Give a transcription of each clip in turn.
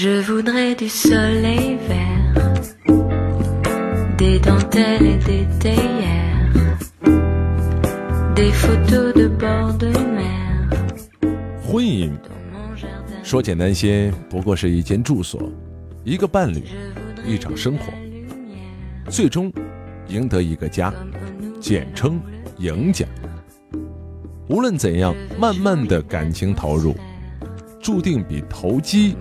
Je voudrais du soleil vert, des dentelles et des théières, des photos de bord de mer. 婚姻说简单些，不过是一间住所，一个伴侣，一场生活，最终赢得一个家，简称赢家。无论怎样，慢慢的感情投入，注定比投机.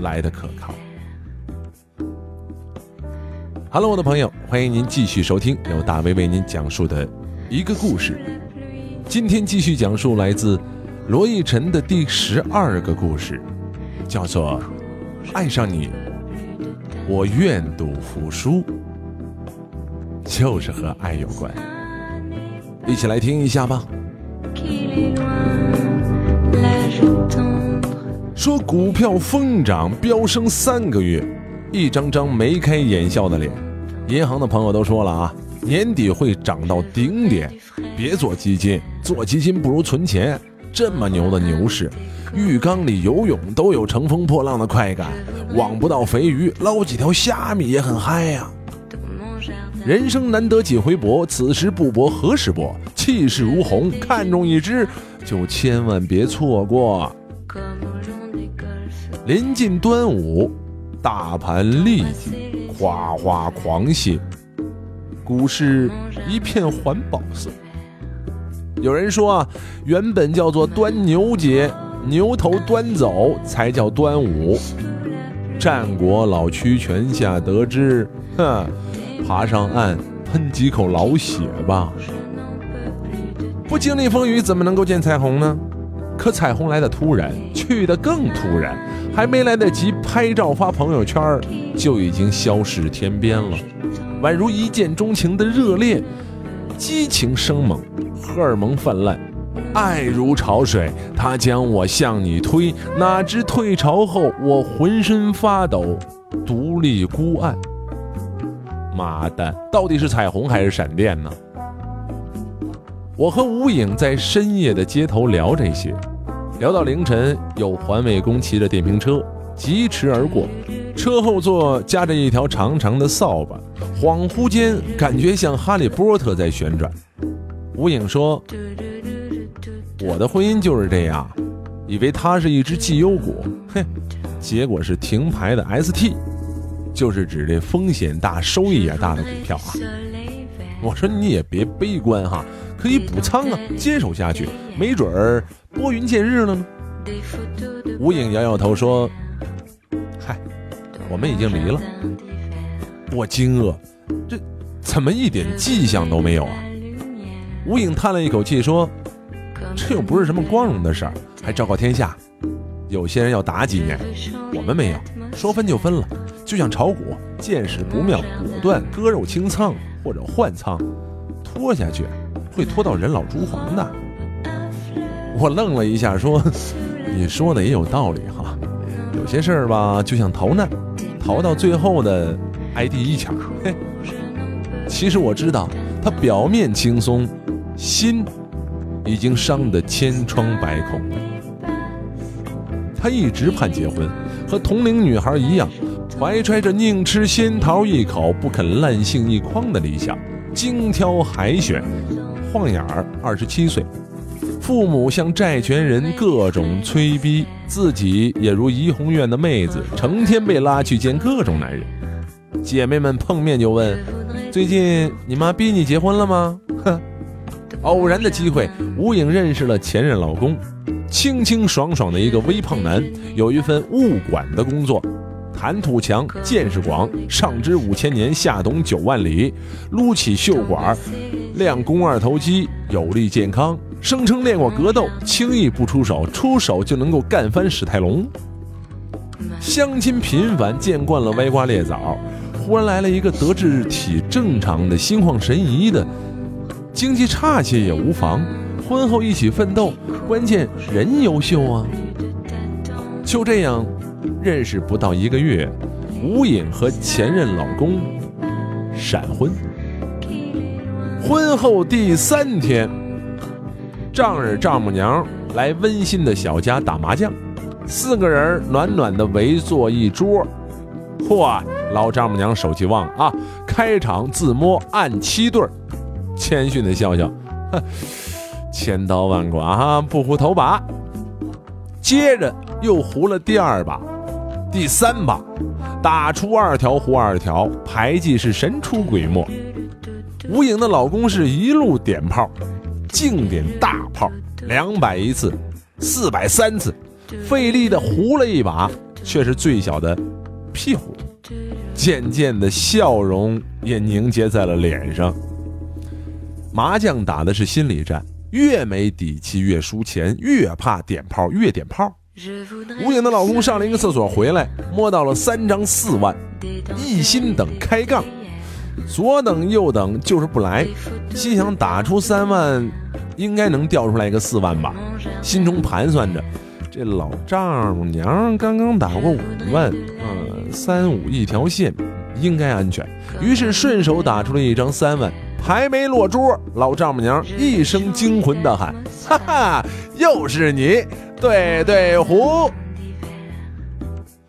来的可靠。Hello，我的朋友，欢迎您继续收听由大威为您讲述的一个故事。今天继续讲述来自罗逸晨的第十二个故事，叫做《爱上你，我愿赌服输》，就是和爱有关。一起来听一下吧。说股票疯涨飙升三个月，一张张眉开眼笑的脸。银行的朋友都说了啊，年底会涨到顶点，别做基金，做基金不如存钱。这么牛的牛市，浴缸里游泳都有乘风破浪的快感，网不到肥鱼，捞几条虾米也很嗨呀、人生难得几回搏，此时不搏何时搏？气势如虹，看中一只就千万别错过。临近端午，大盘立即哗哗狂泻，股市一片环保色。有人说啊，原本叫做端牛节，牛头端走才叫端午。战国老屈泉下得知，哼，爬上岸喷几口老血吧。不经历风雨，怎么能够见彩虹呢？可彩虹来的突然，去的更突然，还没来得及拍照发朋友圈，就已经消失天边了，宛如一见钟情的热恋，激情生猛，荷尔蒙泛滥，爱如潮水，它将我向你推，哪知退潮后我浑身发抖，独立孤岸。妈蛋，到底是彩虹还是闪电呢？我和吴影在深夜的街头聊这些，聊到凌晨，有环卫工骑着电瓶车疾驰而过，车后座夹着一条长长的扫把，恍惚间感觉像哈利波特在旋转。吴影说我的婚姻就是这样，以为它是一只绩优股，嘿，结果是停牌的 ST，就是指这风险大、收益也大的股票啊。”我说你也别悲观哈，可以补仓啊，坚守下去，没准儿拨云见日了呢。吴影摇摇头说：“嗨，我们已经离了。我惊愕，这怎么一点迹象都没有啊吴影叹了一口气说这又不是什么光荣的事儿，还昭告天下。有些人要打几年，我们没有，说分就分了，就像炒股，见势不妙，果断割肉清仓或者换仓，拖下去会拖到人老珠黄的。”我愣了一下，说：“你说的也有道理哈，有些事儿吧，就像逃难，逃到最后的挨第一枪。嘿，其实我知道，他表面轻松，心已经伤得千疮百孔。他一直盼结婚，和同龄女孩一样，怀揣着宁吃仙桃一口，不肯烂杏一筐的理想，精挑海选。晃眼儿二十七岁，父母向债权人各种催逼，自己也如怡红院的妹子，成天被拉去见各种男人。姐妹们碰面就问：“最近你妈逼你结婚了吗？”哼，偶然的机会，吴影认识了前任老公，清清爽爽的一个微胖男，有一份物管的工作，谈吐强，见识广，上知五千年，下懂九万里，撸起袖管，练肱二头肌，有力健康，声称练过格斗，轻易不出手，出手就能够干翻史泰龙。相亲频繁，见惯了歪瓜裂枣，忽然来了一个德智体正常的心旷神怡的，经济差些也无妨。婚后一起奋斗，关键人优秀啊！就这样，认识不到一个月，吴颖和前任老公闪婚。婚后第三天，丈人丈母娘来温馨的小家打麻将，四个人暖暖的围坐一桌。嚯，老丈母娘手气旺啊！开场自摸按七对，谦逊的笑笑，哼，千刀万剐，不胡头把。接着又胡了第二把，第三把，打出二条胡二条，牌技是神出鬼没。吴颖的老公是一路点炮，净点大炮，两百一次，四百三次，费力的胡了一把，却是最小的屁胡。渐渐的笑容也凝结在了脸上。麻将打的是心理战，越没底气越输钱，越怕点炮越点炮。吴颖的老公上了一个厕所回来，摸到了三张四万，一心等开杠，左等右等就是不来，心想打出三万，应该能掉出来一个四万吧，心中盘算着，这老丈母娘刚刚打过五万，嗯，三五一条线，应该安全，于是顺手打出了一张三万，还没落桌，老丈母娘一声惊魂的喊：“哈哈，又是你！”对对胡，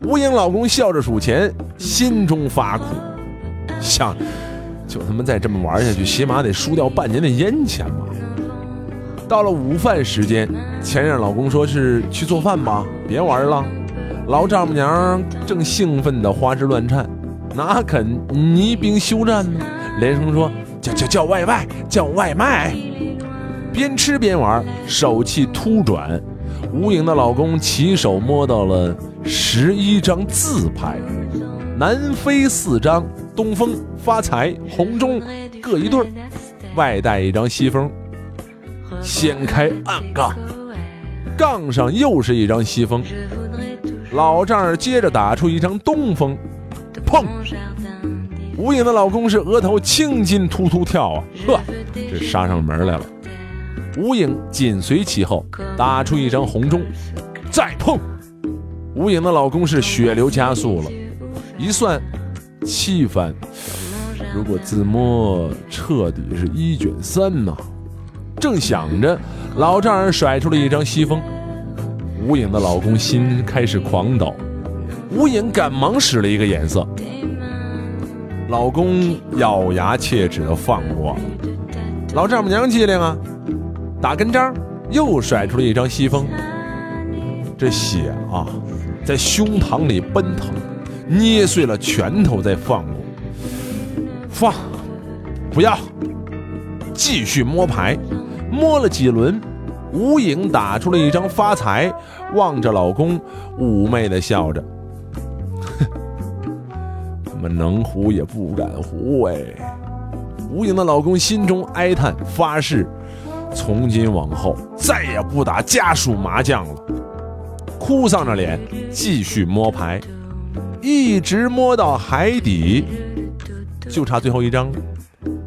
吴英老公笑着数钱，心中发苦，想就他妈再这么玩下去，起码得输掉半年的烟钱吧。到了午饭时间，前任老公说是去做饭吧，别玩了。老丈母娘正兴奋的花枝乱颤，哪肯泥兵休战呢？连声说叫叫叫外卖，叫外卖。边吃边玩，手气突转。吴颖的老公起手摸到了十一张字牌，南飞四张，东风、发财、红中各一对儿，外带一张西风。掀开暗杠，杠上又是一张西风。老丈人接着打出一张东风，砰！吴颖的老公是额头青筋突突跳啊，呵，这杀上门来了。吴影紧随其后，打出一张红中，再碰，吴影的老公是血流加速了，一算，气翻。如果自摸彻底是一卷三呐！正想着，老丈人甩出了一张西风，吴影的老公心开始狂抖，吴影赶忙使了一个眼色，老公咬牙切齿的放过，老丈母娘机灵啊！打跟章，又甩出了一张西风。这血啊，在胸膛里奔腾，捏碎了拳头再放过。放，不要，继续摸牌。摸了几轮，吴影打出了一张发财，望着老公，妩媚的笑着。哼，我们能胡也不敢胡哎。吴影的老公心中哀叹，发誓。从今往后再也不打家属麻将了，哭丧着脸继续摸牌，一直摸到海底，就差最后一张。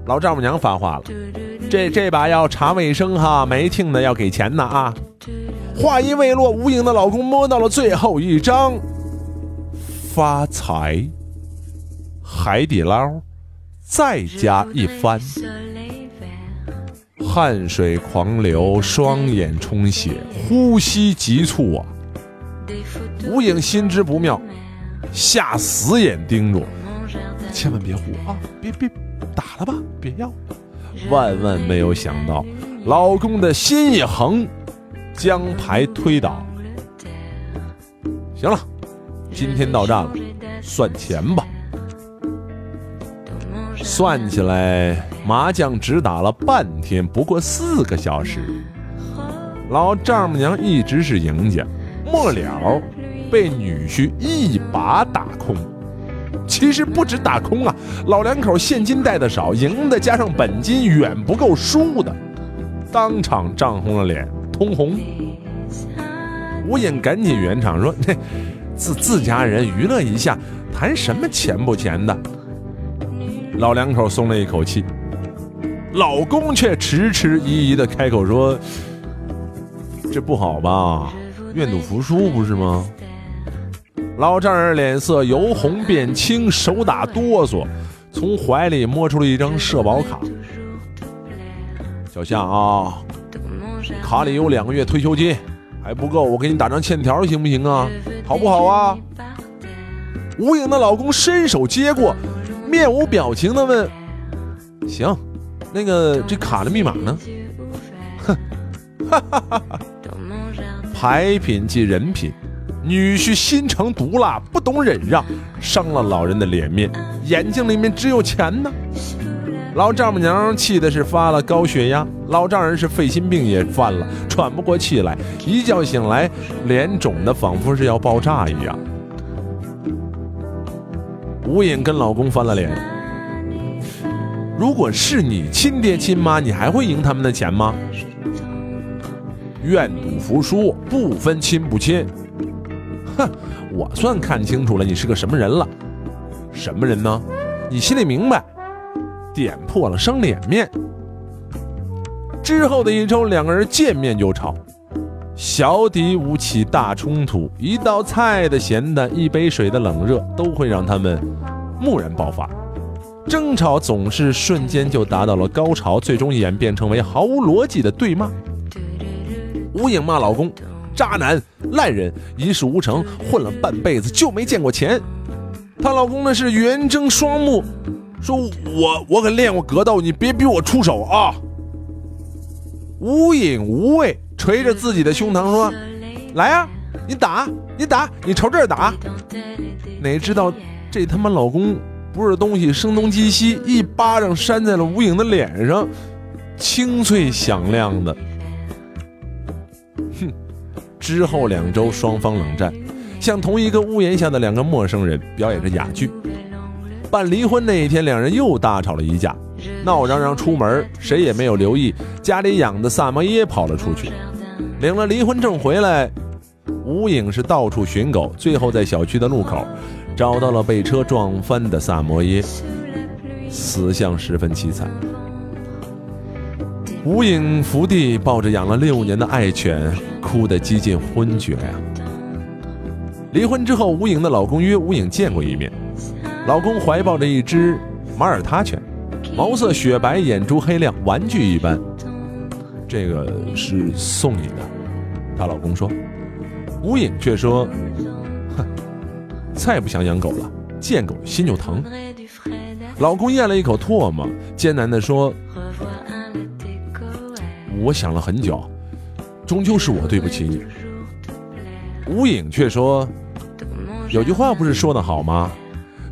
老丈母娘发话了：“这这把要查卫生哈，没听的要给钱呢啊！”话音未落，吴影的老公摸到了最后一张，发财，海底捞，再加一番。汗水狂流，双眼充血，呼吸急促啊！吴影心知不妙，下死眼盯住，千万别胡啊！别别打了吧，别要！万万没有想到，老公的心一横，将牌推倒。行了，今天到账了，算钱吧。算起来。麻将只打了半天，不过四个小时。老丈母娘一直是赢家，末了被女婿一把打空。其实不止打空啊，老两口现金带的少，赢的加上本金远不够输的，当场涨红了脸，通红。吴影赶紧圆场说：“那自自家人娱乐一下，谈什么钱不钱的？”老两口松了一口气。老公却迟迟疑疑的开口说：“这不好吧？愿赌服输不是吗？”老丈人脸色由红变青，手打哆嗦，从怀里摸出了一张社保卡。小夏啊，卡里有两个月退休金，还不够，我给你打张欠条行不行啊？好不好啊？吴影的老公伸手接过，面无表情的问：“行，那个这卡的密码呢？”哼，哈哈哈哈！牌品即人品，女婿心肠毒辣，不懂忍让，伤了老人的脸面，眼睛里面只有钱呢。老丈母娘气的是发了高血压，老丈人是肺心病也犯了，喘不过气来，一觉醒来脸肿的仿佛是要爆炸一样。吴颖跟老公翻了脸，如果是你亲爹亲妈，你还会赢他们的钱吗？愿赌服输，不分亲不亲。哼，我算看清楚了，你是个什么人了？什么人呢？你心里明白。点破了伤脸面。之后的一周，两个人见面就吵，小敌无起大冲突，一道菜的咸淡，一杯水的冷热，都会让他们蓦然爆发。争吵总是瞬间就达到了高潮，最终演变成为毫无逻辑的对骂。吴影骂老公渣男烂人，一事无成，混了半辈子就没见过钱。她老公呢是圆睁双目。说我我可练过格斗，你别逼我出手啊！无影无畏，捶着自己的胸膛说：“来呀，你打，你打，你朝这儿打。”哪知道这他妈老公不是东西，声东击西，一巴掌扇在了吴影的脸上，清脆响亮的。哼！之后两周，双方冷战，像同一个屋檐下的两个陌生人，表演着哑剧。办离婚那一天，两人又大吵了一架，闹嚷嚷出门，谁也没有留意家里养的萨摩耶跑了出去。领了离婚证回来，吴影是到处寻狗，最后在小区的路口找到了被车撞翻的萨摩耶，死相十分凄惨。无影伏地抱着养了六年的爱犬，哭得几近昏厥呀。离婚之后，无影的老公约无影见过一面。老公怀抱着一只马耳他犬，毛色雪白，眼珠黑亮，玩具一般。这个是送你的，她老公说。无影却说：“，再不想养狗了，见狗心就疼。”老公咽了一口唾沫，艰难地说：“我想了很久，终究是我对不起你。”吴影却说：“有句话不是说的好吗？”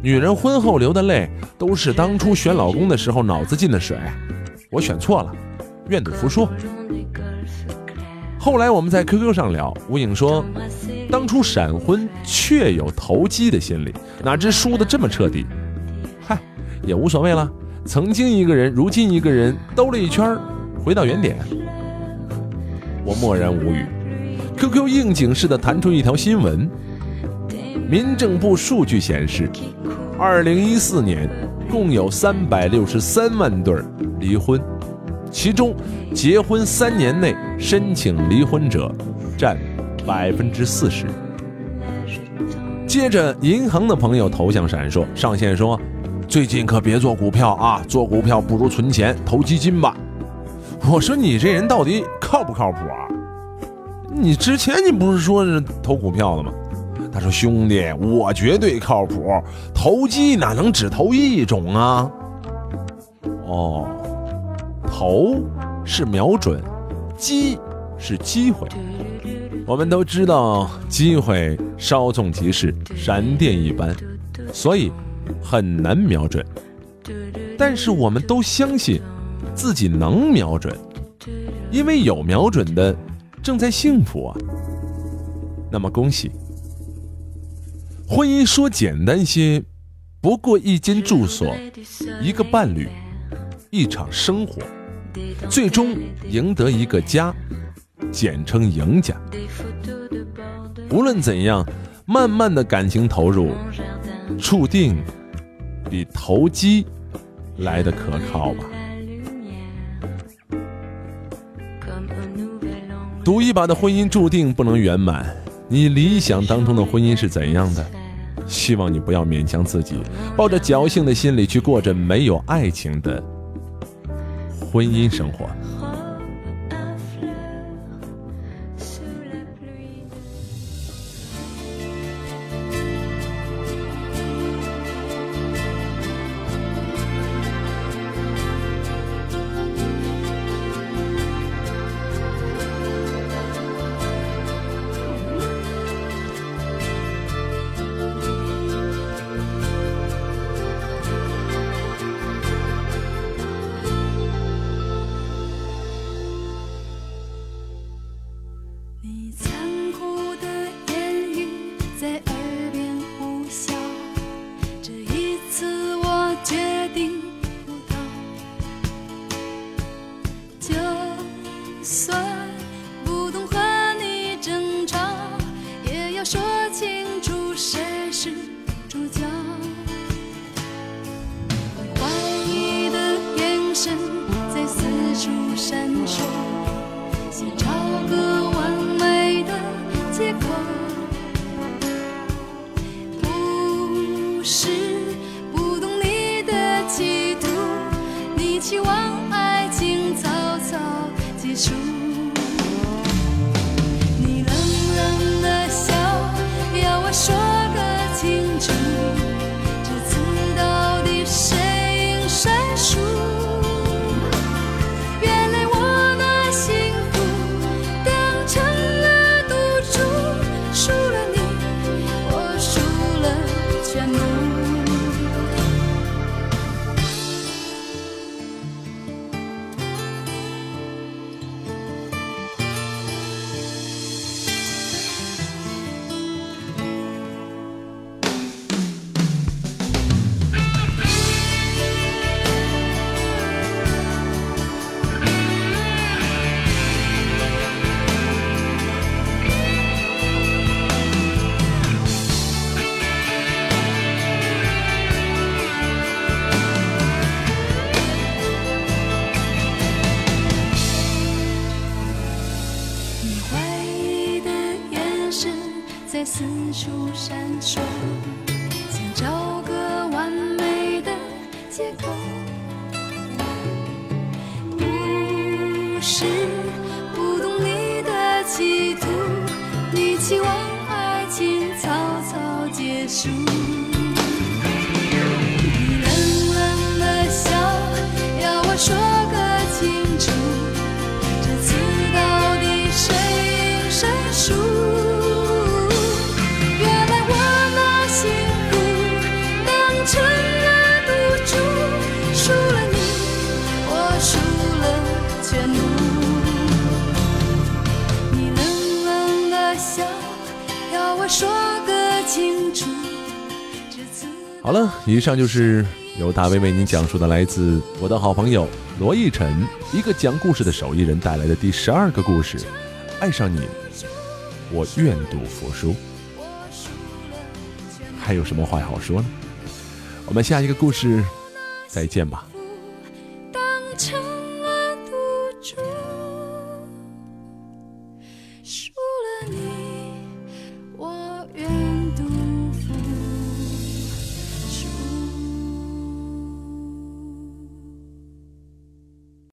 女人婚后流的泪，都是当初选老公的时候脑子进的水。我选错了，愿赌服输。后来我们在 QQ 上聊，吴影说，当初闪婚确有投机的心理，哪知输的这么彻底。嗨，也无所谓了。曾经一个人，如今一个人，兜了一圈，回到原点。我默然无语。QQ 应景似的弹出一条新闻。民政部数据显示，二零一四年共有三百六十三万对离婚，其中结婚三年内申请离婚者占百分之四十。接着，银行的朋友头像闪烁，上线说：“最近可别做股票啊，做股票不如存钱，投基金吧。”我说：“你这人到底靠不靠谱啊？你之前你不是说是投股票的吗？”他说：“兄弟，我绝对靠谱，投机哪能只投一种啊？哦，投是瞄准，机是机会。我们都知道，机会稍纵即逝，闪电一般，所以很难瞄准。但是我们都相信自己能瞄准，因为有瞄准的正在幸福啊。那么恭喜。”婚姻说简单些，不过一间住所，一个伴侣，一场生活，最终赢得一个家，简称赢家。无论怎样，慢慢的感情投入，注定比投机来的可靠吧。赌一把的婚姻注定不能圆满。你理想当中的婚姻是怎样的？希望你不要勉强自己，抱着侥幸的心理去过着没有爱情的婚姻生活。说清楚谁是主角？你怀疑的眼神在四处闪烁，写找个。希望爱情草草结束。好了，以上就是由大卫为您讲述的来自我的好朋友罗奕晨，一个讲故事的手艺人带来的第十二个故事。爱上你，我愿赌服输。还有什么话好说呢？我们下一个故事再见吧。